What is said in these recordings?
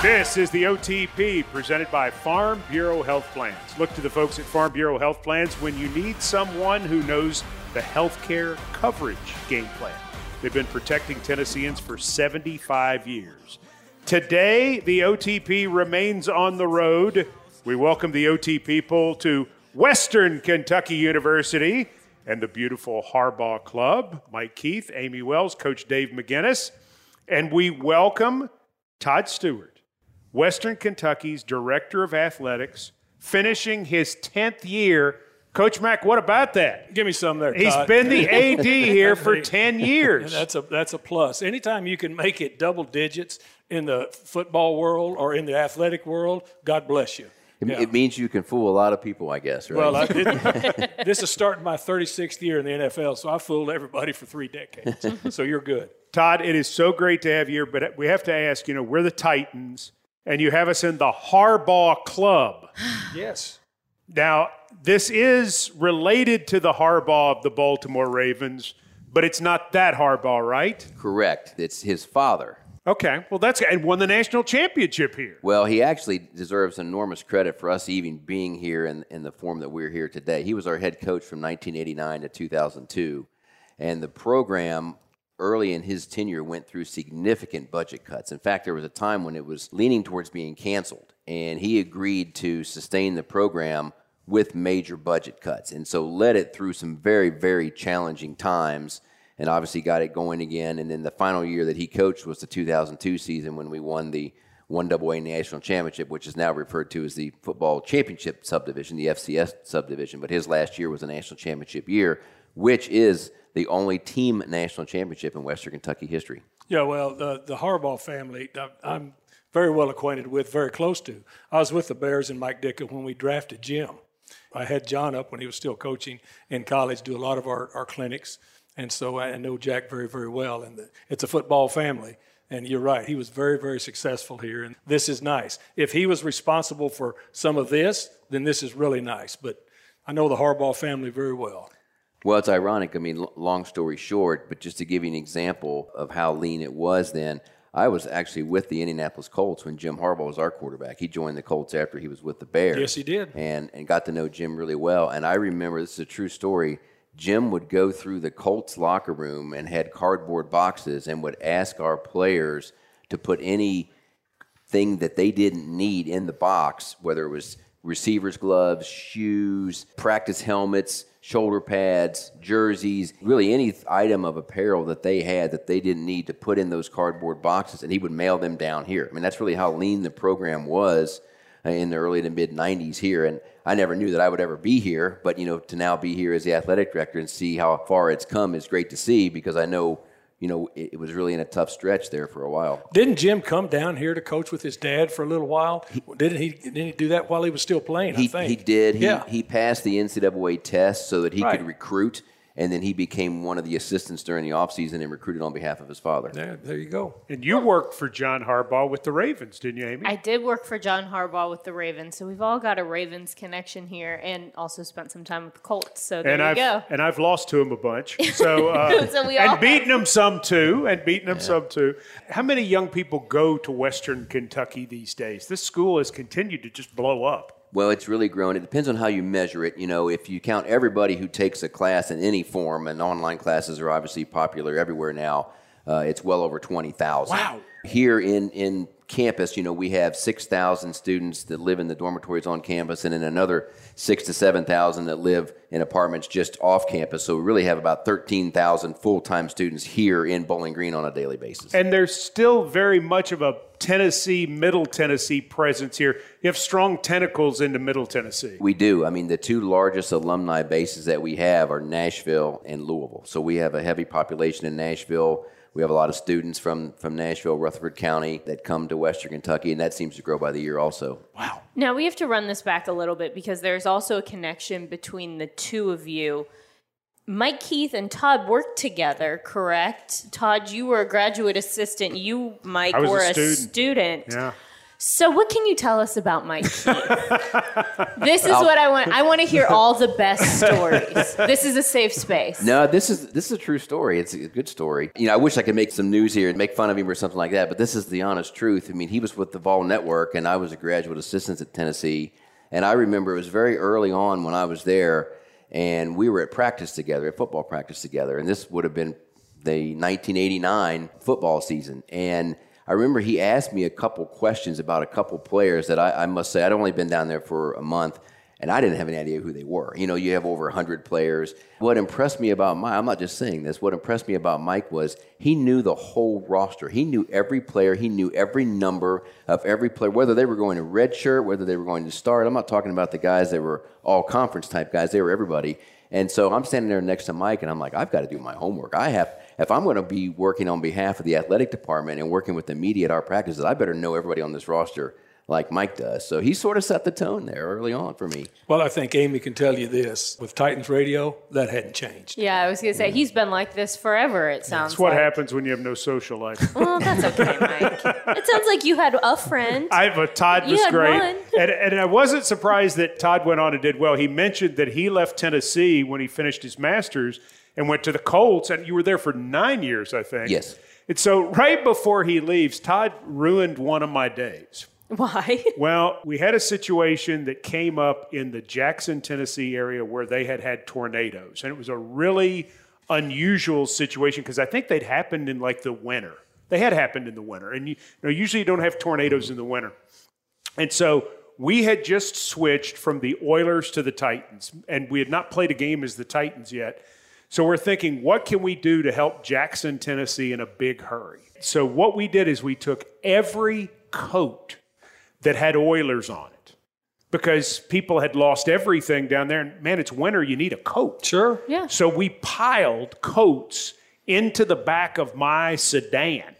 This is the OTP presented by Farm Bureau Health Plans. Look to the folks at Farm Bureau Health Plans when you need someone who knows the healthcare coverage game plan. They've been protecting Tennesseans for 75 years. Today, the OTP remains on the road. We welcome the OT people to Western Kentucky University and the beautiful Harbaugh Club. Mike Keith, Amie Wells, Coach Dave McGinnis. And we welcome Todd Stewart. Western Kentucky's Director of Athletics, finishing his 10th year. Coach Mack, what about that? Give me some there. He's Todd. been the AD here for 10 years. that's a that's a plus. Anytime you can make it double digits in the football world or in the athletic world, God bless you. It, Yeah. it means you can fool a lot of people, I guess, right? Well, I didn't. this is starting my 36th year in the NFL, so I fooled everybody for three decades. so you're good. Todd, it is so great to have you here, but we have to ask, you know, we're the Titans, and you have us in the Harbaugh Club. Yes. Now, this is related to the Harbaugh of the Baltimore Ravens, but it's not that Harbaugh, right? Correct. It's his father. Okay, well, that's and won the national championship here. Well, he actually deserves enormous credit for us even being here in, in the form that we're here today. He was our head coach from 1989 to 2002, and the program early in his tenure went through significant budget cuts. In fact, there was a time when it was leaning towards being canceled, and he agreed to sustain the program with major budget cuts, and so led it through some very, very challenging times and obviously got it going again. And then the final year that he coached was the 2002 season when we won the one AA national championship, which is now referred to as the football championship subdivision, the FCS subdivision. But his last year was a national championship year, which is the only team national championship in Western Kentucky history. Yeah, well, the, the Harbaugh family, I'm very well acquainted with, very close to. I was with the Bears and Mike Ditka when we drafted Jim. I had John up when he was still coaching in college, do a lot of our, our clinics. And so I know Jack very, very well. And the, it's a football family. And you're right, he was very, very successful here. And this is nice. If he was responsible for some of this, then this is really nice. But I know the Harbaugh family very well. Well, it's ironic. I mean, long story short, but just to give you an example of how lean it was then, I was actually with the Indianapolis Colts when Jim Harbaugh was our quarterback. He joined the Colts after he was with the Bears. Yes, he did. And, and got to know Jim really well. And I remember, this is a true story, Jim would go through the Colts locker room and had cardboard boxes and would ask our players to put any thing that they didn't need in the box, whether it was receivers' gloves, shoes, practice helmets, shoulder pads, jerseys, really any item of apparel that they had that they didn't need to put in those cardboard boxes, and he would mail them down here. I mean, that's really how lean the program was Uh, in the early to mid 90s here. And I never knew that I would ever be here, but you know, to now be here as the athletic director and see how far it's come is great to see because I know, you know, it, was really in a tough stretch there for a while. Didn't Jim come down here to coach with his dad for a little while? Didn't he? Didn't he do that while he was still playing? I He, think he did. He, yeah. he passed the NCAA test so that he Right. could recruit, and then he became one of the assistants during the offseason and recruited on behalf of his father. there, there you go. And you worked for John Harbaugh with the Ravens, didn't you, Amie? I did work for John Harbaugh with the Ravens, so we've all got a Ravens connection here, and also spent some time with the Colts. So there and you I've go. and I've lost to him a bunch. So, uh, So we all and beaten him some too, and beaten him some too. How many young people go to Western Kentucky these days? This school has continued to just blow up. Well, it's really grown. It depends on how you measure it. You know, if you count everybody who takes a class in any form, and online classes are obviously popular everywhere now, uh, it's well over 20,000. Wow. Here in, in campus, you know, we have 6,000 students that live in the dormitories on campus, and then another six to 7,000 that live in apartments just off campus. So we really have about 13,000 full time students here in Bowling Green on a daily basis. And there's still very much of a Tennessee, Middle Tennessee presence here. You have strong tentacles into Middle Tennessee. We do. I mean, the two largest alumni bases that we have are Nashville and Louisville. So we have a heavy population in Nashville. We have a lot of students from, from Nashville, Rutherford County that come to Western Kentucky, and that seems to grow by the year also. Wow. Now we have to run this back a little bit because there's also a connection between the two of you. Mike Keith and Todd worked together, correct? Todd, you were a graduate assistant. You, Mike, were a were student. student. Yeah. So, what can you tell us about Mike Keith? this is what I want. I want to hear all the best stories. This is a safe space. No, this is this is a true story. It's a good story. You know, I wish I could make some news here and make fun of him or something like that, but this is the honest truth. I mean, he was with the Vol Network, and I was a graduate assistant at Tennessee. And I remember it was very early on when I was there, and we were at practice together, at football practice together, and this would have been the 1989 football season, and I remember he asked me a couple questions about a couple players that I, I, must say I'd only been down there for a month and I didn't have any idea who they were. You know, you have over 100 players. What impressed me about Mike, I'm not just saying this, what impressed me about Mike was he knew the whole roster. He knew every player, he knew every number of every player, whether they were going to red shirt, whether they were going to start. I'm not talking about the guys that were all conference type guys, they were everybody. And so I'm standing there next to Mike and I'm like, I've got to do my homework. I have if I'm going to be working on behalf of the athletic department and working with the media at our practices, I better know everybody on this roster like Mike does. So he sort of set the tone there early on for me. Well, I think Amie can tell you this with Titans Radio, that hadn't changed. Yeah, I was going to say, he's been like this forever, it sounds That's what like. happens when you have no social life. Well, that's okay, Mike. it sounds like you had a friend. I have a Todd was You had great. one. And, and I wasn't surprised that Todd went on and did well. He mentioned that he left Tennessee when he finished his master's and went to the Colts, and you were there for nine years, I think. Yes. And so right before he leaves, Todd ruined one of my days. Why? Well, we had a situation that came up in the Jackson, Tennessee area where they had had tornadoes. And it was a really unusual situation because I think they'd happened in like the winter. They had happened in the winter. And you, you know, usually you don't have tornadoes in the winter. And so we had just switched from the Oilers to the Titans, and we had not played a game as the Titans yet. So we're thinking, what can we do to help Jackson, Tennessee in a big hurry? So what we did is we took every coat that had Oilers on it because people had lost everything down there. And man, it's winter, you need a coat. Sure. Yeah. So we piled coats into the back of my sedan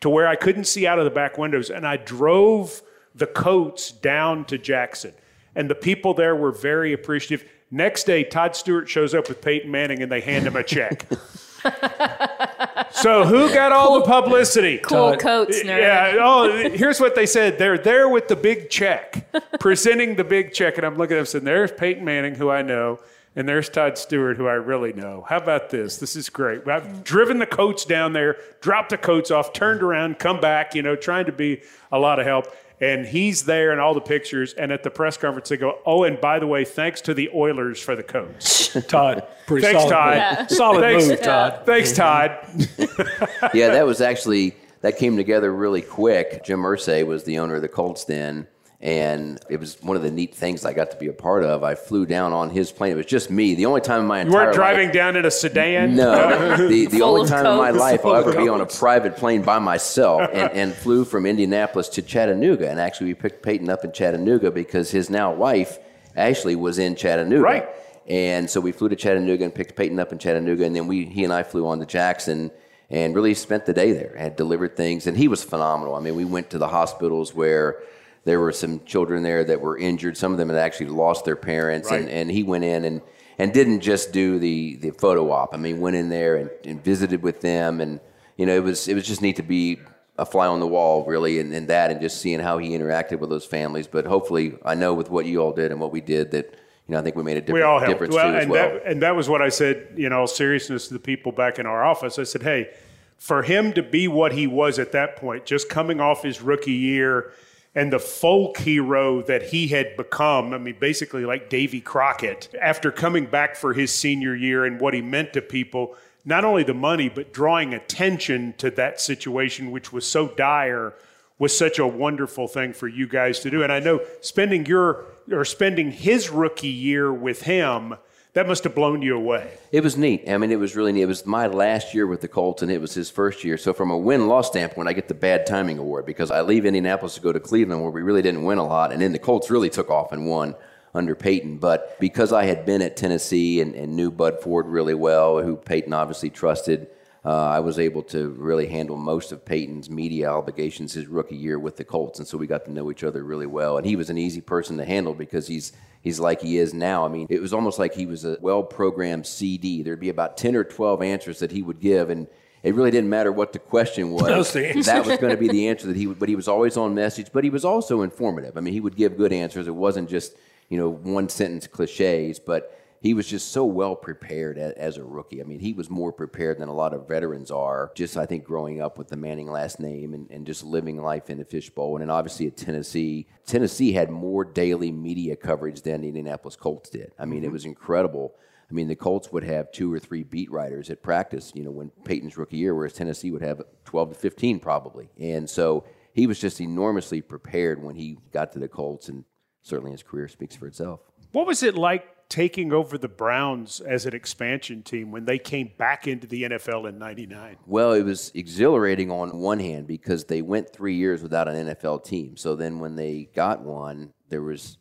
to where I couldn't see out of the back windows. And I drove the coats down to Jackson. And the people there were very appreciative. Next day, Todd Stewart shows up with Peyton Manning and they hand him a check. so who got all the publicity? Cool Todd. coats, nerd. Yeah. Oh, here's what they said. They're there with the big check, presenting the big check, and I'm looking at them saying, "There's Peyton Manning, who I know, and there's Todd Stewart, who I really know. How about this? This is great. I've driven the coats down there, dropped the coats off, turned around, come back. You know, trying to be a lot of help." And he's there in all the pictures. And at the press conference, they go, "Oh, and by the way, thanks to the Oilers for the coats. Todd, pretty Thanks, solid. Todd. Move. Solid Thanks. move, Todd. Thanks, Todd." yeah, that was actually that came together really quick. Jim Irsay was the owner of the Colts then, and it was one of the neat things I got to be a part of. I flew down on his plane. It was just me. The only time in my You entire weren't driving life, down in a sedan. No, the, the only of time in my life Full I'll of ever be on a private plane by myself and, and flew from Indianapolis to Chattanooga. And actually, we picked Peyton up in Chattanooga because his now wife, Ashley, was in Chattanooga. Right. And so we flew to Chattanooga and picked Peyton up in Chattanooga. And then we, he and I flew on to Jackson and really spent the day there. Had delivered things. And he was phenomenal. I mean, we went to the hospitals where there were some children there that were injured. Some of them had actually lost their parents. And, Right. and he went in and and didn't just do the the photo op. I mean, went in there and, and visited with them, and you know, it was it was just neat to be a fly on the wall, really, and, and that, and just seeing how he interacted with those families. But hopefully, I know with what you all did and what we did that you know, I think we made a different we all helped. difference Well, too as and well. that and that was what I said. You know, all seriousness to the people back in our office. I said, hey, for him to be what he was at that point, just coming off his rookie year. And the folk hero that he had become, I mean, basically like Davy Crockett, after coming back for his senior year and what he meant to people, not only the money, but drawing attention to that situation, which was so dire, was such a wonderful thing for you guys to do. And I know spending your or spending his rookie year with him, that must have blown you away. It was neat. I mean, it was really neat. It was my last year with the Colts, and it was his first year. So, from a win loss standpoint, I get the bad timing award because I leave Indianapolis to go to Cleveland, where we really didn't win a lot. And then the Colts really took off and won under Peyton. But because I had been at Tennessee and, and knew Bud Ford really well, who Peyton obviously trusted, uh, I was able to really handle most of Peyton's media obligations his rookie year with the Colts, and so we got to know each other really well. And he was an easy person to handle because he's he's like he is now. I mean, it was almost like he was a well-programmed CD. There'd be about ten or twelve answers that he would give, and it really didn't matter what the question was. That was. Going to be the answer that he would, but he was always on message, but he was also informative. I mean, he would give good answers. It wasn't just, you know, one sentence cliches, but he was just so well prepared as, as, a rookie. I mean, he was more prepared than a lot of veterans are. Just I think growing up with the Manning last name and, and just living life in the fishbowl, and then obviously at Tennessee, Tennessee had more daily media coverage than the Indianapolis Colts did. I mean, mm-hmm. it was incredible. I mean, the Colts would have two or three beat writers at practice, you know, when Peyton's rookie year, whereas Tennessee would have 12 to 15 probably. And so he was just enormously prepared when he got to the Colts, and certainly his career speaks for itself. What was it like taking over the Browns as an expansion team when they came back into the NFL in 99? Well, it was exhilarating on one hand because they went three years without an NFL team. So then when they got one, there was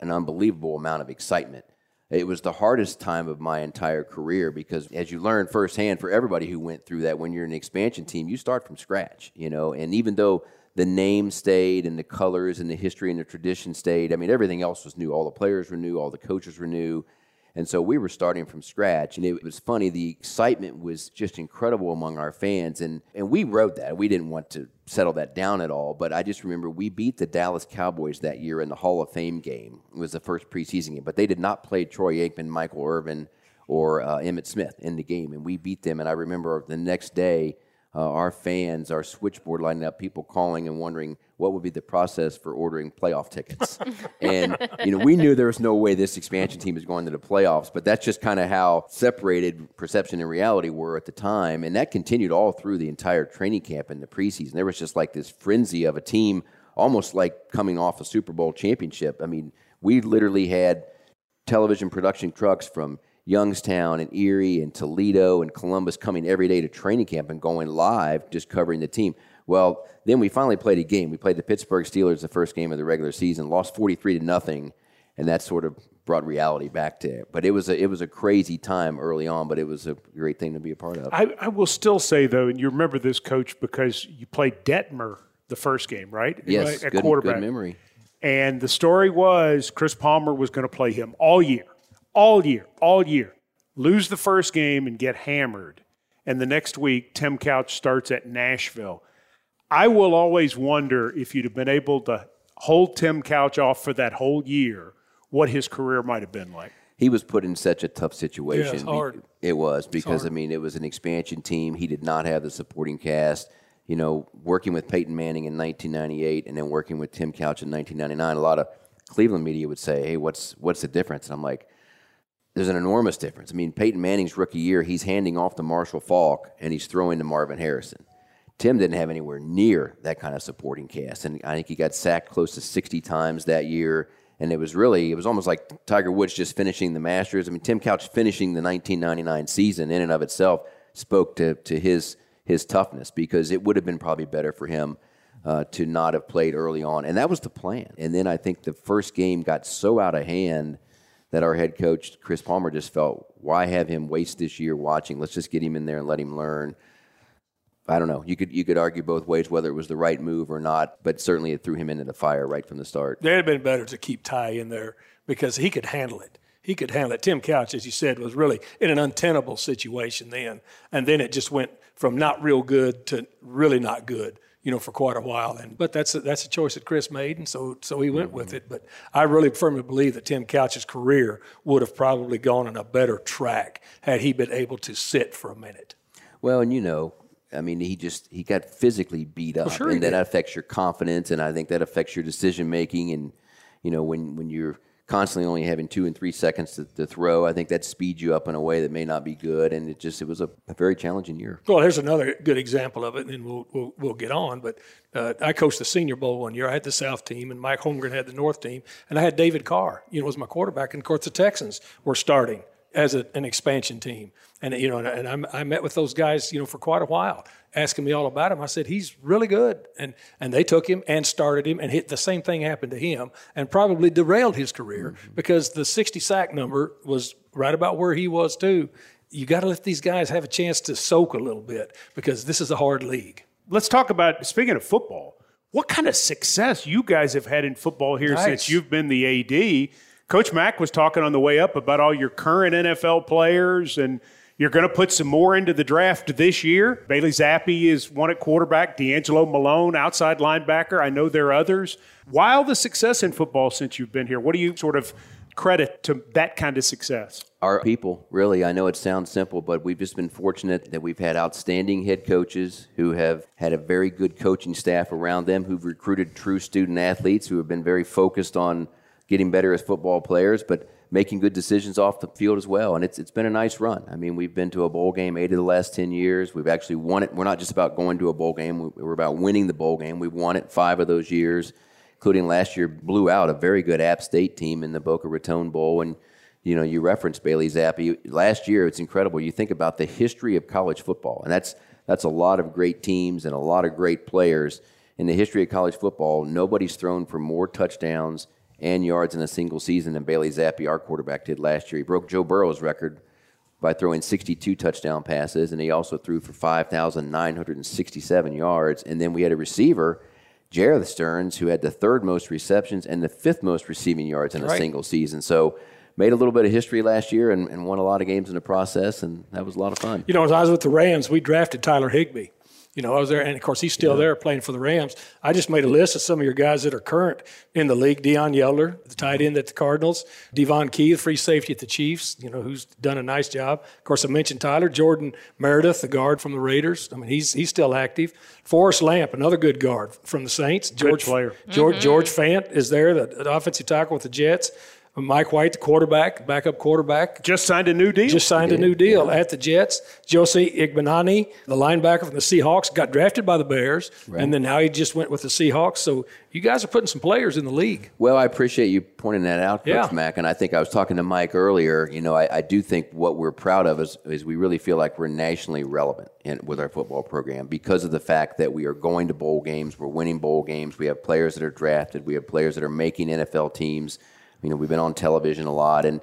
an unbelievable amount of excitement. It was the hardest time of my entire career because, as you learn firsthand, for everybody who went through that, when you're an expansion team, you start from scratch, you know. And even though the name stayed and the colors and the history and the tradition stayed. I mean, everything else was new. All the players were new, all the coaches were new. And so we were starting from scratch. And it was funny, the excitement was just incredible among our fans. And, and we wrote that. We didn't want to settle that down at all. But I just remember we beat the Dallas Cowboys that year in the Hall of Fame game. It was the first preseason game. But they did not play Troy Aikman, Michael Irvin, or uh, Emmitt Smith in the game. And we beat them. And I remember the next day, uh, our fans, our switchboard lining up, people calling and wondering what would be the process for ordering playoff tickets. and you know, we knew there was no way this expansion team is going to the playoffs, but that's just kind of how separated perception and reality were at the time, and that continued all through the entire training camp and the preseason. There was just like this frenzy of a team, almost like coming off a Super Bowl championship. I mean, we literally had television production trucks from Youngstown and Erie and Toledo and Columbus coming every day to training camp and going live, just covering the team. Well, then we finally played a game. We played the Pittsburgh Steelers the first game of the regular season, lost 43 to nothing, and that sort of brought reality back to it. But it was a it was a crazy time early on, but it was a great thing to be a part of. I, I will still say though, and you remember this coach because you played Detmer the first game, right? Yes? At good, quarterback. good memory. And the story was Chris Palmer was going to play him all year all year, all year. Lose the first game and get hammered. And the next week, Tim Couch starts at Nashville. I will always wonder if you'd have been able to hold Tim Couch off for that whole year, what his career might have been like. He was put in such a tough situation. Yeah, hard. It was because I mean it was an expansion team. He did not have the supporting cast. You know, working with Peyton Manning in 1998 and then working with Tim Couch in 1999. A lot of Cleveland media would say, "Hey, what's what's the difference?" And I'm like, there's an enormous difference. I mean, Peyton Manning's rookie year, he's handing off to Marshall Faulk and he's throwing to Marvin Harrison. Tim didn't have anywhere near that kind of supporting cast, and I think he got sacked close to 60 times that year. And it was really, it was almost like Tiger Woods just finishing the Masters. I mean, Tim Couch finishing the 1999 season in and of itself spoke to, to his his toughness because it would have been probably better for him uh, to not have played early on, and that was the plan. And then I think the first game got so out of hand that our head coach Chris Palmer just felt, why have him waste this year watching? Let's just get him in there and let him learn. I don't know. You could you could argue both ways whether it was the right move or not, but certainly it threw him into the fire right from the start. It had been better to keep Ty in there because he could handle it. He could handle it. Tim Couch, as you said, was really in an untenable situation then, and then it just went from not real good to really not good you know, for quite a while. And but that's a, that's a choice that Chris made, and so so he went mm-hmm. with it. But I really firmly believe that Tim Couch's career would have probably gone on a better track had he been able to sit for a minute. Well, and you know, I mean, he just he got physically beat up, well, sure and that affects your confidence, and I think that affects your decision making. And you know, when when you're constantly only having two and three seconds to, to, throw. I think that speeds you up in a way that may not be good, and it just it was a, a very challenging year. Well, here's another good example of it, and then we'll we'll, we'll get on. But uh, I coached the Senior Bowl one year. I had the South team, and Mike Holmgren had the North team, and I had David Carr. You know, was my quarterback, and of course the Texans were starting as a, an expansion team, and you know, and, I, I met with those guys, you know, for quite a while asking me all about him. I said, he's really good. And, and they took him and started him, and hit, the same thing happened to him and probably derailed his career mm-hmm. because the 60 sack number was right about where he was, too. You got to let these guys have a chance to soak a little bit because this is a hard league. Let's talk about, speaking of football, what kind of success you guys have had in football here nice. since you've been the AD. Coach Mack was talking on the way up about all your current NFL players and – You're going to put some more into the draft this year. Bailey Zappe is one at quarterback, D'Angelo Malone, outside linebacker. I know there are others. Why all the success in football since you've been here? What do you sort of credit to that kind of success? Our people, really. I know it sounds simple, but we've just been fortunate that we've had outstanding head coaches who have had a very good coaching staff around them, who've recruited true student athletes who have been very focused on getting better as football players, but making good decisions off the field as well. And it's, it's been a nice run. I mean, we've been to a bowl game eight of the last 10 years. We've actually won it. We're not just about going to a bowl game, we're about winning the bowl game. We've won it five of those years including last year, blew out a very good App State team in the Boca Raton Bowl. And, you know, you referenced Bailey Zappe. Last year, it's incredible. You think about the history of college football, and that's, that's a lot of great teams and a lot of great players. In the history of college football, nobody's thrown for more touchdowns and yards in a single season than Bailey Zappe, our quarterback, did last year. He broke Joe Burrow's record by throwing 62 touchdown passes, and he also threw for 5,967 yards. And then we had a receiver Jerreth Sterns, who had the third most receptions and the fifth most receiving yards in a single season. So made a little bit of history last year and, and, won a lot of games in the process, and that was a lot of fun. You know, as I was with the Rams, we drafted Tyler Higbee. You know, I was there, and of course, he's still yeah. there playing for the Rams. I just made a list of some of your guys that are current in the league. Deon Yelder, the tight end at the Cardinals. Devon Key, the free safety at the Chiefs, you know, who's done a nice job. Of course, I mentioned Tyler. Jordan Meredith, the guard from the Raiders. I mean, he's he's still active. Forrest Lamp, another good guard from the Saints. George, good player. George, mm-hmm. George Fant is there, the, the offensive tackle with the Jets. Mike White, the quarterback, backup quarterback. Just signed a new deal. Just signed a new deal yeah. at the Jets. Josie Iyiegbuniwe, the linebacker from the Seahawks, got drafted by the Bears, right. and then now he just went with the Seahawks. So you guys are putting some players in the league. Well, I appreciate you pointing that out, Coach yeah. Mack. And I think I was talking to Mike earlier. You know, I, I do think what we're proud of is, is we really feel like we're nationally relevant in, with our football program because of the fact that we are going to bowl games, we're winning bowl games, we have players that are drafted, we have players that are making NFL teams – you know, we've been on television a lot, and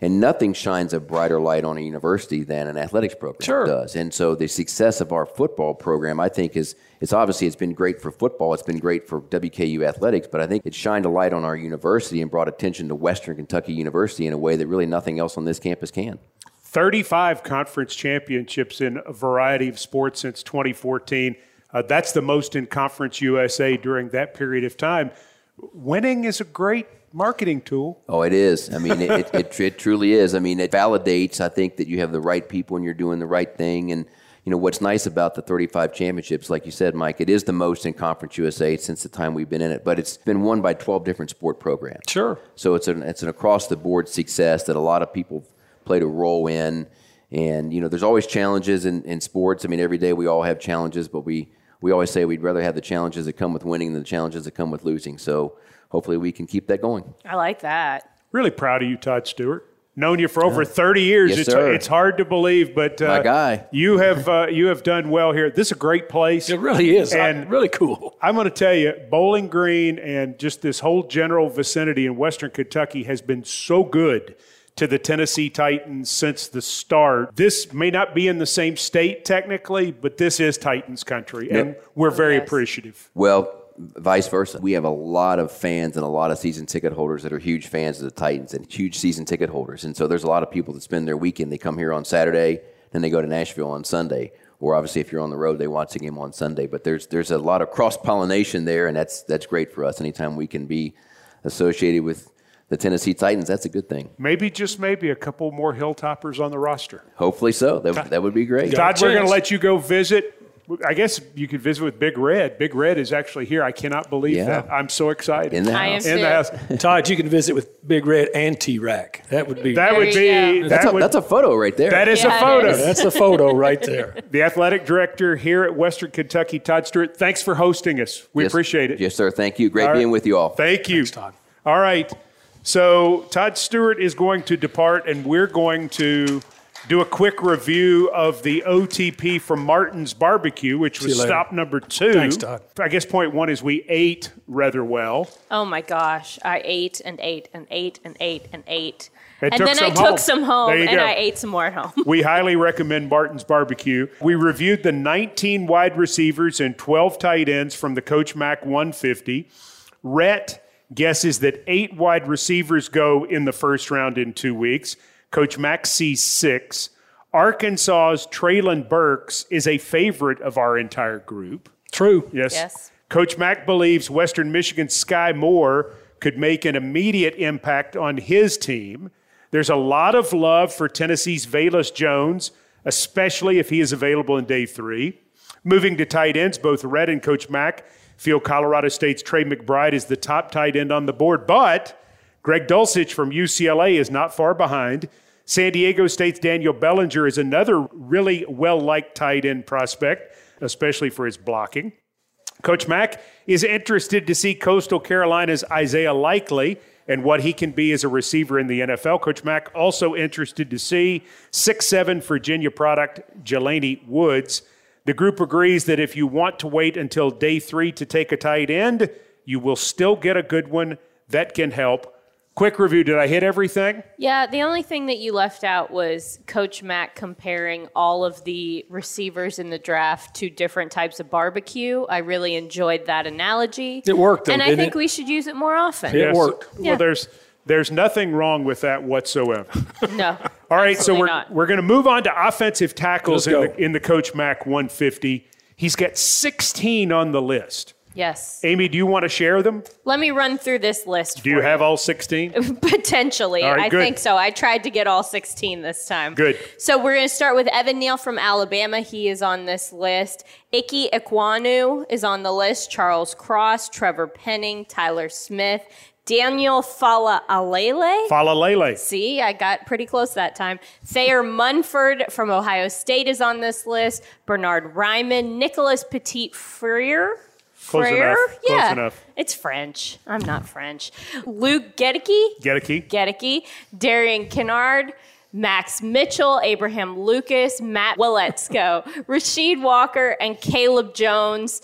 and nothing shines a brighter light on a university than an athletics program sure. does. And so the success of our football program, I think, is it's obviously it's been great for football. It's been great for WKU athletics, but I think it shined a light on our university and brought attention to Western Kentucky University in a way that really nothing else on this campus can. 35 conference championships in a variety of sports since 2014. Uh, that's the most in Conference USA during that period of time. Winning is a great marketing tool. Oh, it is. I mean, it, it, it, it, truly is. I mean, it validates, I think, that you have the right people and you're doing the right thing. And, you know, what's nice about the 35 championships, like you said, Mike, it is the most in Conference USA since the time we've been in it, but it's been won by 12 different sport programs. Sure. So it's an, it's an across the board success that a lot of people played a role in. And, you know, there's always challenges in, in sports. I mean, every day we all have challenges, but we, we always say we'd rather have the challenges that come with winning than the challenges that come with losing. So, hopefully we can keep that going. I like that. Really proud of you, Todd Stewart. Known you for over yeah. 30 years. Yes, it's, sir. it's hard to believe, but uh, My guy. you have uh, you have done well here. This is a great place. It really is, and really cool. I'm going to tell you, Bowling Green and just this whole general vicinity in Western Kentucky has been so good to the Tennessee Titans since the start. This may not be in the same state technically, but this is Titans country, yep. and we're very yes. appreciative. Well, vice versa. We have a lot of fans and a lot of season ticket holders that are huge fans of the Titans and huge season ticket holders. And so there's a lot of people that spend their weekend. They come here on Saturday, then they go to Nashville on Sunday. Or obviously, if you're on the road, they watch the game on Sunday. But there's there's a lot of cross pollination there, and that's that's great for us. Anytime we can be associated with the Tennessee Titans, that's a good thing. Maybe, just maybe, a couple more Hilltoppers on the roster. Hopefully so. That, that would be great. Todd, we're going to let you go visit I guess you could visit with Big Red. Big Red is actually here. I cannot believe yeah. that. I'm so excited. In the house. In the house. Todd, you can visit with Big Red and T-Rac. That would be. That would be. That that's, a, would, that's a photo right there. That is yeah, a photo. Is. That's a photo right there. the athletic director here at Western Kentucky, Todd Stewart. Thanks for hosting us. We yes, appreciate it. Yes, sir. Thank you. Great being with you all. Thank you, Thanks, Todd. All right. So Todd Stewart is going to depart, and we're going to do a quick review of the OTP from Martin's Barbecue, which was stop number two. Thanks, Todd. I guess point one is we ate rather well. Oh my gosh, I ate and ate and ate and ate and ate. And, and then I home. took some home and go. I ate some more at home. we highly recommend Martin's Barbecue. We reviewed the 19 wide receivers and 12 tight ends from the Coach Mac 150. Rhett guesses that eight wide receivers go in the first round in two weeks. Coach Mack sees six. Arkansas's Treylon Burks is a favorite of our entire group. True. Yes. Yes. Coach Mack believes Western Michigan's Skyy Moore could make an immediate impact on his team. There's a lot of love for Tennessee's Velus Jones, especially if he is available in day three. Moving to tight ends, both Red and Coach Mack feel Colorado State's Trey McBride is the top tight end on the board, but Greg Dulcich from UCLA is not far behind. San Diego State's Daniel Bellinger is another really well liked tight end prospect, especially for his blocking. Coach Mack is interested to see Coastal Carolina's Isaiah Likely and what he can be as a receiver in the NFL. Coach Mack also interested to see six-seven Virginia product Jelani Woods. The group agrees that if you want to wait until day three to take a tight end, you will still get a good one that can help. Quick review Did I hit everything? Yeah, the only thing that you left out was Coach Mack comparing all of the receivers in the draft to different types of barbecue. I really enjoyed that analogy. It worked, though, and I didn't think it? we should use it more often. It worked. Well, there's there's nothing wrong with that whatsoever. No. All right, so we're not. we're going to move on to offensive tackles in the, in the Coach Mack 150. He's got 16 on the list. Yes. Amie, do you want to share them? Let me run through this list. Do you have all 16? Potentially. All right, I good. think so. I tried to get all 16 this time. Good. So we're going to start with Evan Neal from Alabama. He is on this list. Ickey Ekwonu is on the list. Charles Cross, Trevor Penning, Tyler Smith, Daniel Fala Alele. Falalele. See, I got pretty close that time. Thayer Munford from Ohio State is on this list. Bernhard Raimann, Nicholas Petit Frere. Close Frere? enough. Close Yeah, enough. it's French. I'm not French. Luke Goedeke, Get a key? Goedeke, Darian Kinnard, Max Mitchell, Abraham Lucas, Matt Waletzko, Rasheed Walker, and Caleb Jones.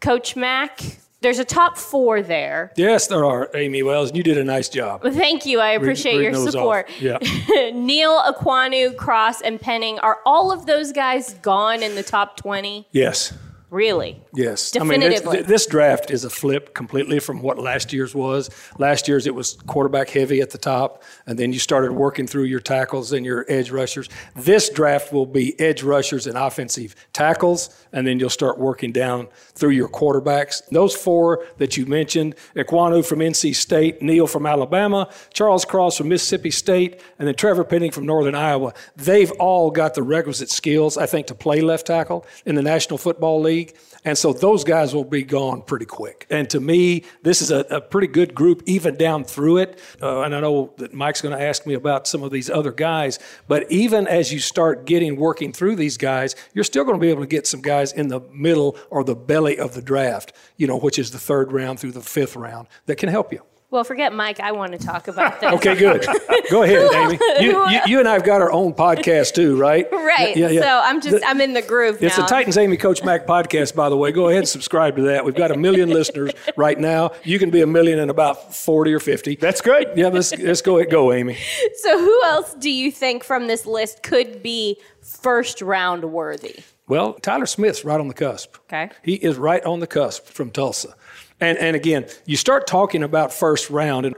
Coach Mack, there's a top four there. Yes, there are, Amie Wells. You did a nice job. Thank you. I appreciate reading your those off. support. Yeah. Neal, Ekwonu, Cross, and Penning. Are all of those guys gone in the top 20? Yes. Really? Yes. Definitively. I mean, this, draft is a flip completely from what last year's was. Last year's it was quarterback heavy at the top, and then you started working through your tackles and your edge rushers. This draft will be edge rushers and offensive tackles, and then you'll start working down through your quarterbacks. Those four that you mentioned Ekwonu from NC State, Neal from Alabama, Charles Cross from Mississippi State, and then Trevor Penning from Northern Iowa. They've all got the requisite skills, I think, to play left tackle in the National Football League. And so those guys will be gone pretty quick. And to me, this is a, a pretty good group, even down through it. Uh, and I know that Mike's going to ask me about some of these other guys. But even as you start getting working through these guys, you're still going to be able to get some guys in the middle or the belly of the draft, you know, which is the third round through the fifth round that can help you. Well, forget Mike. I want to talk about this. Okay, good. Go ahead, Amie. You, you, you and I have got our own podcast too, right? Right. Yeah, yeah. So I'm just, The- I'm in the groove It's now. the Titans Amie Coach Mac podcast, by the way. Go ahead and subscribe to that. We've got a million listeners right now. You can be a million in about 40 or 50. That's good. yeah, let's, let's go ahead. Go, Amie. So who else do you think from this list could be first round worthy? Well, Tyler Smith's right on the cusp. Okay. He is right on the cusp from Tulsa. And, and again, you start talking about first round, and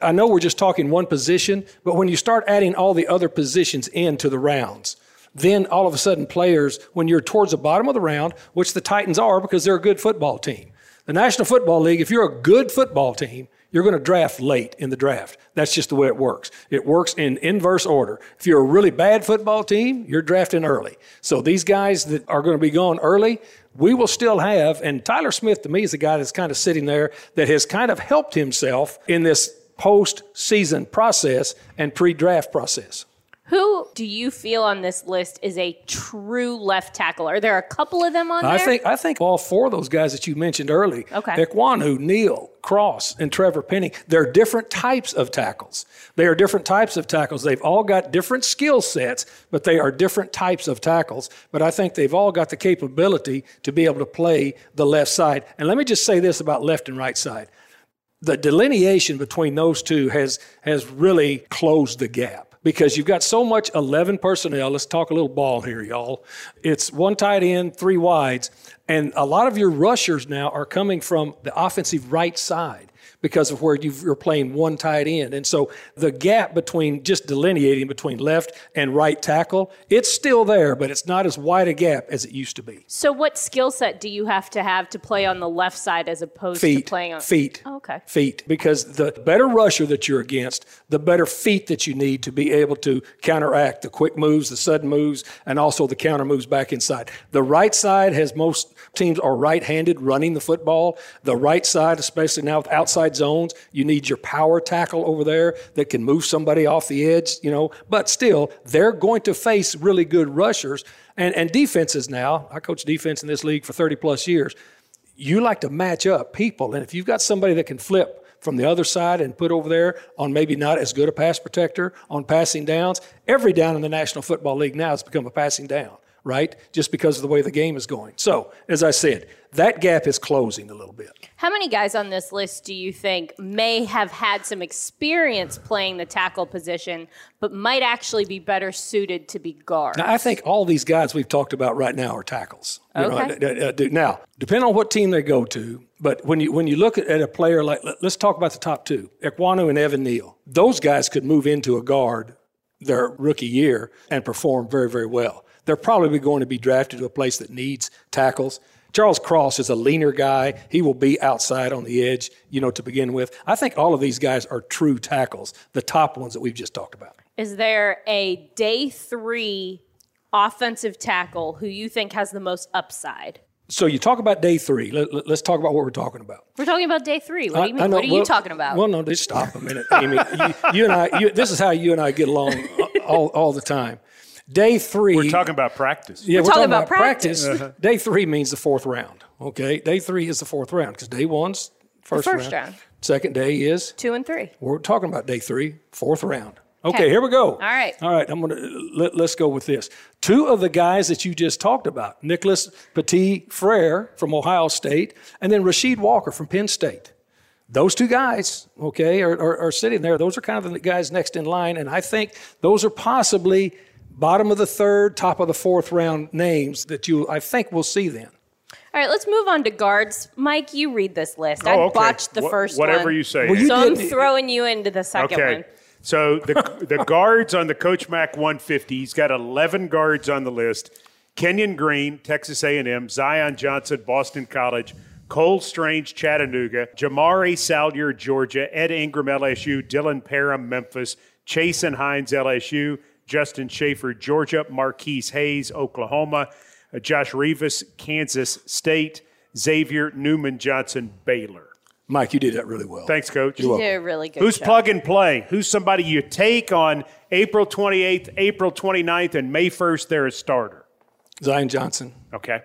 I know we're just talking one position, but when you start adding all the other positions into the rounds, then all of a sudden players, when you're towards the bottom of the round, which the Titans are because they're a good football team. The National Football League, if you're a good football team, you're going to draft late in the draft. That's just the way it works. It works in inverse order. If you're a really bad football team, you're drafting early. So these guys that are going to be gone early, we will still have, and Tyler Smith to me is the guy that's kind of sitting there that has kind of helped himself in this post-season process and pre-draft process. Who do you feel on this list is a true left tackle? Are there a couple of them on I there? think I think all four of those guys that you mentioned early, Okay. Ekwonu, Neal, Cross, and Trevor Penning, they're different types of tackles. They are different types of tackles. They've all got different skill sets, but they are different types of tackles. But I think they've all got the capability to be able to play the left side. And let me just say this about left and right side. The delineation between those two has has really closed the gap because you've got so much 11 personnel. Let's talk a little ball here, y'all. It's one tight end, three wides, and a lot of your rushers now are coming from the offensive right side because of where you've, you're playing one tight end. And so the gap between just delineating between left and right tackle, it's still there, but it's not as wide a gap as it used to be. So, what skill set do you have to have to play on the left side as opposed Feet, to playing on feet, Oh, okay. feet. Because the better rusher that you're against, the better feet that you need to be able to counteract the quick moves, the sudden moves, and also the counter moves back inside. The right side has most teams are right-handed running the football. The right side, especially now with outside zones, you need your power tackle over there that can move somebody off the edge. You know, but still, they're going to face really good rushers and and defenses now. I coach defense in this league for 30 plus years you like to match up people. And if you've got somebody that can flip from the other side and put over there on maybe not as good a pass protector on passing downs, every down in the National Football League now has become a passing down, right? Just because of the way the game is going. So, as I said, that gap is closing a little bit. How many guys on this list do you think may have had some experience playing the tackle position, but might actually be better suited to be guard? Now, I think all these guys we've talked about right now are tackles. You know, Okay. uh, uh, do- now, depending on what team they go to, but when you when you look at, a player like, let- let's talk about the top two, Ekwonu and Evan Neal. Those guys could move into a guard their rookie year and perform very, very well. They're probably going to be drafted to a place that needs tackles. Charles Cross is a leaner guy. He will be outside on the edge, you know, to begin with. I think all of these guys are true tackles, the top ones that we've just talked about. Is there a day three offensive tackle who you think has the most upside? So you talk about day three. Let, let, us talk about what we're talking about. We're talking about day three. What do you mean? Know- what are you talking about? Well, no, just stop a minute, Amie. you, you and I, you, this is how you and I get along all, all the time. Day three. We're talking about practice. yeah, we're talking about practice. Uh-huh. Day three means the fourth round. Okay, day three is the fourth round because day one's first, first round. Second day is Two and three. we're talking about day three, fourth round. Okay, here we go. All right. All right. I'm gonna let, let's go with this. Two of the guys that you just talked about, Nicholas Petit Frere from Ohio State, and then Rasheed Walker from Penn State. Those two guys, okay, are, are, are sitting there. Those are kind of the guys next in line, and I think those are possibly bottom of the third, top of the fourth round names that you, I think, will see then. All right, let's move on to guards. Mike, you read this list. Oh, I okay. botched the Wha- first Whatever one. you say. Well, you so I'm throwing you into the second Okay. one. So the the guards on the Coach Mac 150, he's got 11 guards on the list. Kenyon Green, Texas A&M, Zion Johnson, Boston College, Cole Strange, Chattanooga, Jamaree Salyer, Georgia, Ed Ingram, LSU, Dylan Parham, Memphis, Chasen Hines, LSU, Justin Shaffer, Georgia, Marquis Hayes, Oklahoma, uh, Josh Rivas, Kansas State, Xavier Newman Johnson, Baylor. Mike, you did that really well. Thanks, Coach. You did a really good Who's job. plug and play? Who's somebody you take on April 28th, April 29th, and May 1st? They're a starter. Zion Johnson, Okay.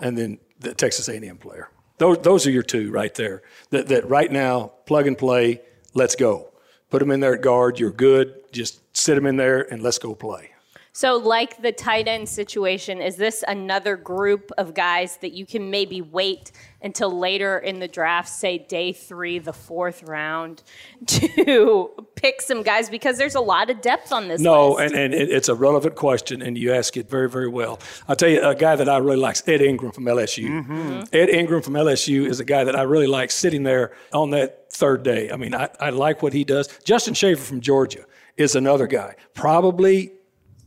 and then the Texas A&M player. Those, those are your two right there. That, that right now, plug and play, let's go. Put them in there at guard, you're good. Just sit them in there and let's go play. So, like the tight end situation, is this another group of guys that you can maybe wait until later in the draft, say day three, the fourth round, to pick some guys? Because there's a lot of depth on this No, list. and, and it's a relevant question, and you ask it very, very well. I'll tell you, a guy that I really like Ed Ingram from LSU. Mm-hmm. Ed Ingram from LSU is a guy that I really like sitting there on that third day. I mean, I, I like what he does. Justin Shaffer from Georgia is another guy. Probably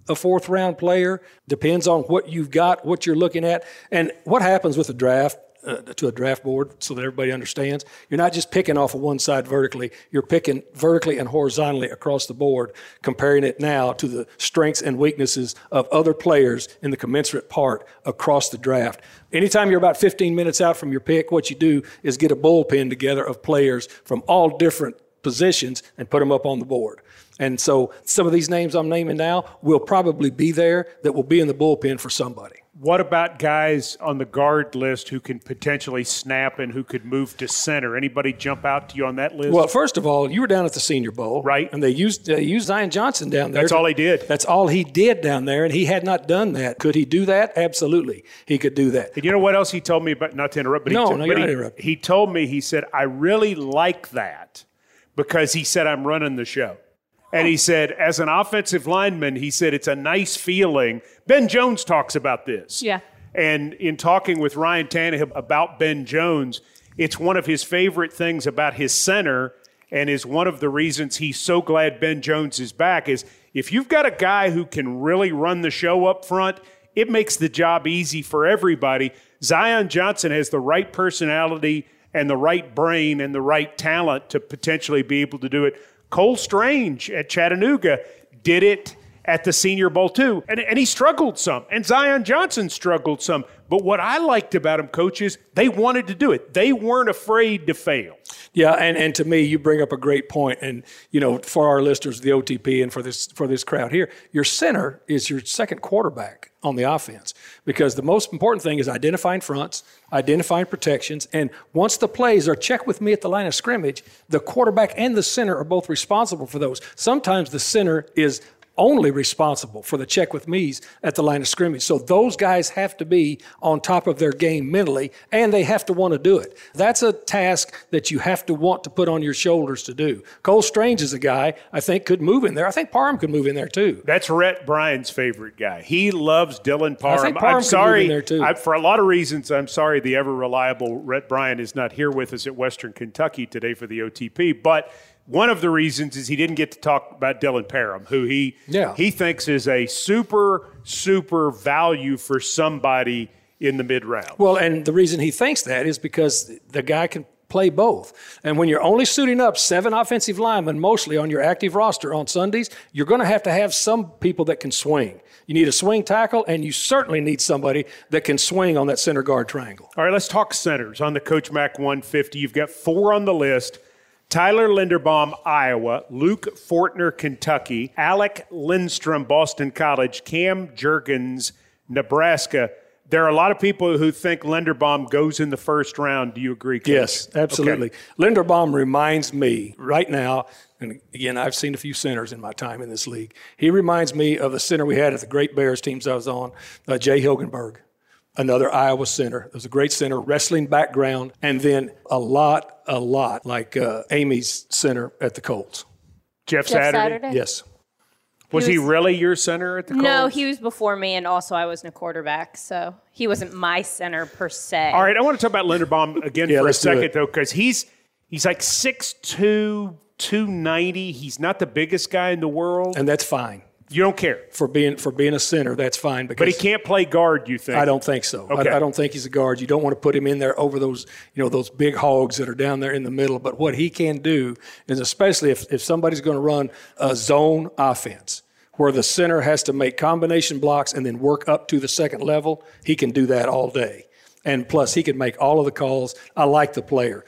a fourth round player. Depends on what you've got, what you're looking at, and what happens with a draft. Uh, to a draft board so that everybody understands. You're not just picking off of one side vertically, you're picking vertically and horizontally across the board, comparing it now to the strengths and weaknesses of other players in the commensurate part across the draft. Anytime you're about 15 minutes out from your pick, what you do is get a bullpen together of players from all different positions and put them up on the board. And so some of these names I'm naming now will probably be there that will be in the bullpen for somebody. What about guys on the guard list who can potentially snap and who could move to center? Anybody jump out to you on that list? Well, first of all, you were down at the Senior Bowl, Right. And they used they used Zion Johnson down there. That's all he did. That's all he did down there, and he had not done that. Could he do that? Absolutely, he could do that. And you know what else he told me about? Not to interrupt, but No, he, no, but he, not interrupting. he told me he said I really like that because he said I'm running the show, and he said as an offensive lineman, he said it's a nice feeling. Ben Jones talks about this, Yeah. and in talking with Ryan Tannehill about Ben Jones, it's one of his favorite things about his center and is one of the reasons he's so glad Ben Jones is back is if you've got a guy who can really run the show up front, it makes the job easy for everybody. Zion Johnson has the right personality and the right brain and the right talent to potentially be able to do it. Cole Strange at Chattanooga did it at the Senior Bowl too, and, and he struggled some, and Zion Johnson struggled some. But what I liked about him, coaches, they wanted to do it. They weren't afraid to fail. Yeah, and, and to me, you bring up a great point. point, and you know, for our listeners, the OTP, and for this for this crowd here, your center is your second quarterback on the offense because the most important thing is identifying fronts, identifying protections, and once the plays are checked with me at the line of scrimmage, the quarterback and the center are both responsible for those. Sometimes the center is only responsible for the check with me's at the line of scrimmage. So those guys have to be on top of their game mentally and they have to want to do it. That's a task that you have to want to put on your shoulders to do. Cole Strange is a guy I think could move in there. I think Parham could move in there too. That's Rhett Bryan's favorite guy. He loves Dylan Parham. I think Parham I'm sorry. there too. I, for a lot of reasons, I'm sorry the ever reliable Rhett Bryan is not here with us at Western Kentucky today for the OTP, but one of the reasons is he didn't get to talk about Dylan Parham, who he yeah. he thinks is a super super value for somebody in the mid round. Well, and the reason he thinks that is because the guy can play both. And when you're only suiting up seven offensive linemen mostly on your active roster on Sundays, you're going to have to have some people that can swing. You need a swing tackle, and you certainly need somebody that can swing on that center guard triangle. All right, let's talk centers on the Coach Mac 150. You've got four on the list. Tyler Linderbaum, Iowa, Luke Fortner, Kentucky, Alec Lindstrom, Boston College, Cam Jurgens, Nebraska. There are a lot of people who think Linderbaum goes in the first round. Do you agree? Coach? Yes, absolutely. Okay. Linderbaum reminds me right now, and again, I've seen a few centers in my time in this league. He reminds me of the center we had at the Great Bears teams I was on, uh, Jay Hilgenberg another Iowa center. It was a great center, wrestling background, and then a lot, a lot like uh, Amie's center at the Colts. Jeff, Jeff Saturday? Saturday? Yes. Was he, was he, really your center at the Colts? No, he was before me, and also I wasn't a quarterback, so he wasn't my center per se. All right, I want to talk about Linderbaum again yeah, for a second, though, because he's he's like 6'2", 290. He's not the biggest guy in the world. And that's fine. You don't care for being for being a center. That's fine. Because but he can't play guard. You think? I don't think so. Okay. I, I, don't think he's a guard. You don't want to put him in there over those you know those big hogs that are down there in the middle. But what he can do is, especially if if somebody's going to run a zone offense where the center has to make combination blocks and then work up to the second level, he can do that all day. And plus, he can make all of the calls. I like the player.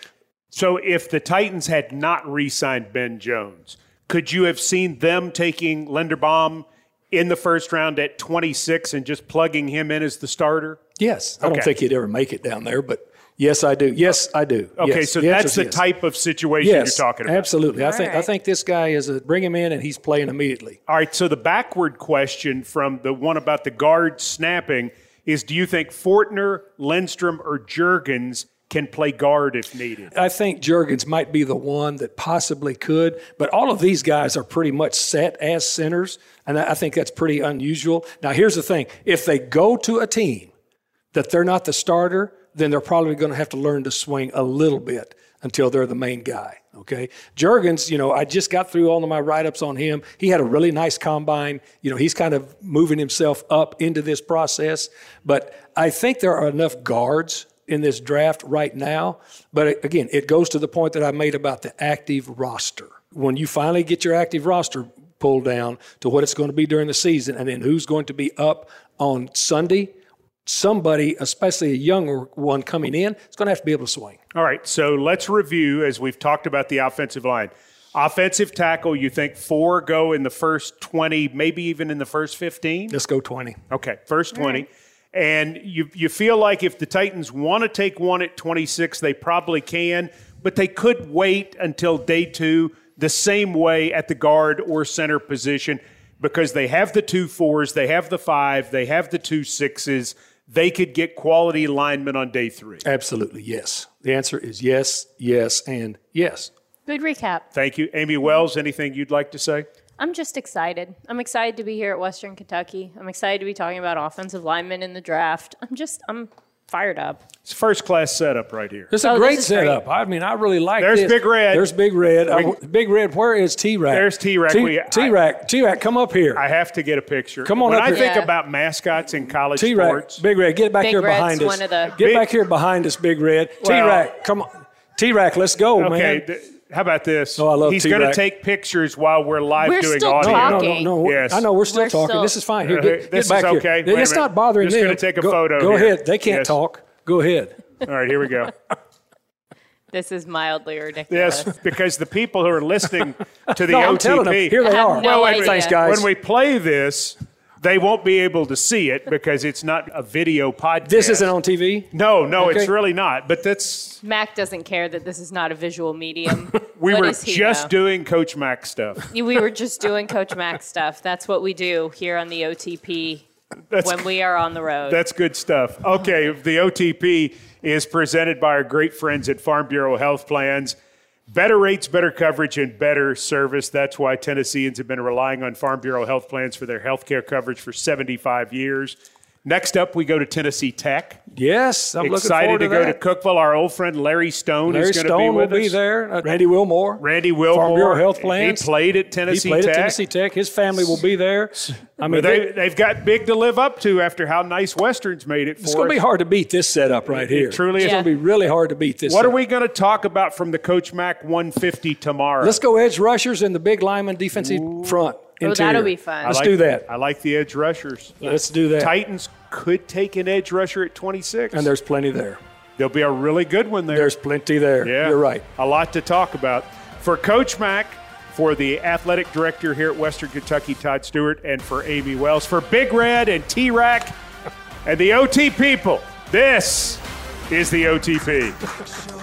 So if the Titans had not re-signed Ben Jones could you have seen them taking Linderbaum in the first round at 26 and just plugging him in as the starter? Yes. I okay. don't think he'd ever make it down there, but yes, I do. Yes, I do. Okay, yes. so the that's the yes. type of situation yes, you're talking about. Absolutely. All I think right. I think this guy is a bring him in and he's playing immediately. All right, so the backward question from the one about the guard snapping is do you think Fortner, Lindstrom, or Jurgens can play guard if needed. I think Jurgens might be the one that possibly could, but all of these guys are pretty much set as centers, and I think that's pretty unusual. Now, here's the thing if they go to a team that they're not the starter, then they're probably going to have to learn to swing a little bit until they're the main guy. Okay. Jurgens, you know, I just got through all of my write ups on him. He had a really nice combine. You know, he's kind of moving himself up into this process. But I think there are enough guards in this draft right now. But again, it goes to the point that I made about the active roster. When you finally get your active roster pulled down to what it's going to be during the season and then who's going to be up on Sunday, somebody, especially a younger one coming in, is going to have to be able to swing. All right, so let's review as we've talked about the offensive line. Offensive tackle, you think four go in the first 20, maybe even in the first 15? Let's go 20. Okay, first 20. And you, you feel like if the Titans want to take one at 26, they probably can, but they could wait until day two the same way at the guard or center position because they have the two fours, they have the five, they have the two sixes. They could get quality linemen on day three. Absolutely, yes. The answer is yes, yes, and yes. Good recap. Thank you. Amie Wells, anything you'd like to say? I'm just excited. I'm excited to be here at Western Kentucky. I'm excited to be talking about offensive linemen in the draft. I'm just I'm fired up. It's first class setup right here. It's a Oh, great this is great. setup. I mean, I really like There's this. Big Red. There's Big Red. We- Uh, Big Red, where is T-Rac? There's T-Rac. We- I- T-Rac. T-Rac, come up here. I have to get a picture. Come on when up I here. think Yeah. about mascots in college T-Rac, sports, Big Red, get back Big here Red's behind us. one of the- Get Big- back here behind us, Big Red. Well- T-Rac, come on. T-Rac, let's go, okay. man. th- how about this? Oh, I love He's going to take pictures while we're live We're doing still audio. No, no, no, talking. no. Yes. I know we're still We're talking. still- this is fine. Here, get, this get back is okay. here. Wait a it's minute. not bothering me. Just them. gonna take a go, photo Go here. ahead. They can't Yes. talk. Go ahead. All right, here we go. This is mildly ridiculous. Yes, because the people who are listening to the No, OTP, I'm telling them. Here they I have are. no Well, idea. Thanks, guys. when we play this, they won't be able to see it because it's not a video podcast. This isn't on TV. No, no, it's really not. But that's Mac doesn't care that this is not a visual medium. we What were just know? doing Coach Mac stuff. We were just doing Coach Mac stuff. That's what we do here on the OTP That's when we are on the road. That's good stuff. Okay, the OTP is presented by our great friends at Farm Bureau Health Plans. Better rates, better coverage, and better service. That's why Tennesseans have been relying on Farm Bureau Health Plans for their health care coverage for 75 years. Next up, we go to Tennessee Tech. Yes, I'm looking Excited forward to, to, go to Cookeville. Our old friend Larry Stone Larry is going to Stone be will with be there. Uh, Randy Wilmore. Randy Wilmore. Farm Bureau Health Plans. He played at Tennessee. He Tennessee played Tech. at Tennessee Tech. His family will be there. I mean, They, they, they've got big to live up to after how nice Westerns made it for it's going to be hard to beat this setup right here. truly it's is. going to be really hard to beat this. What are we going to talk about from the Coach Mac 150 tomorrow? Let's go edge rushers and the big lineman defensive front. Oh, Interior. that'll be fun. I Let's like- do that. I like the edge rushers. Let's do that. Titans could take an edge rusher at 26. And there's plenty there. There'll be a really good one there. There's plenty there. yeah, You're right. A lot to talk about. For Coach Mac, for the athletic director here at Western Kentucky, Todd Stewart, and for Amie Wells, for Big Red and T-Rac and the OT people, this is the OTP.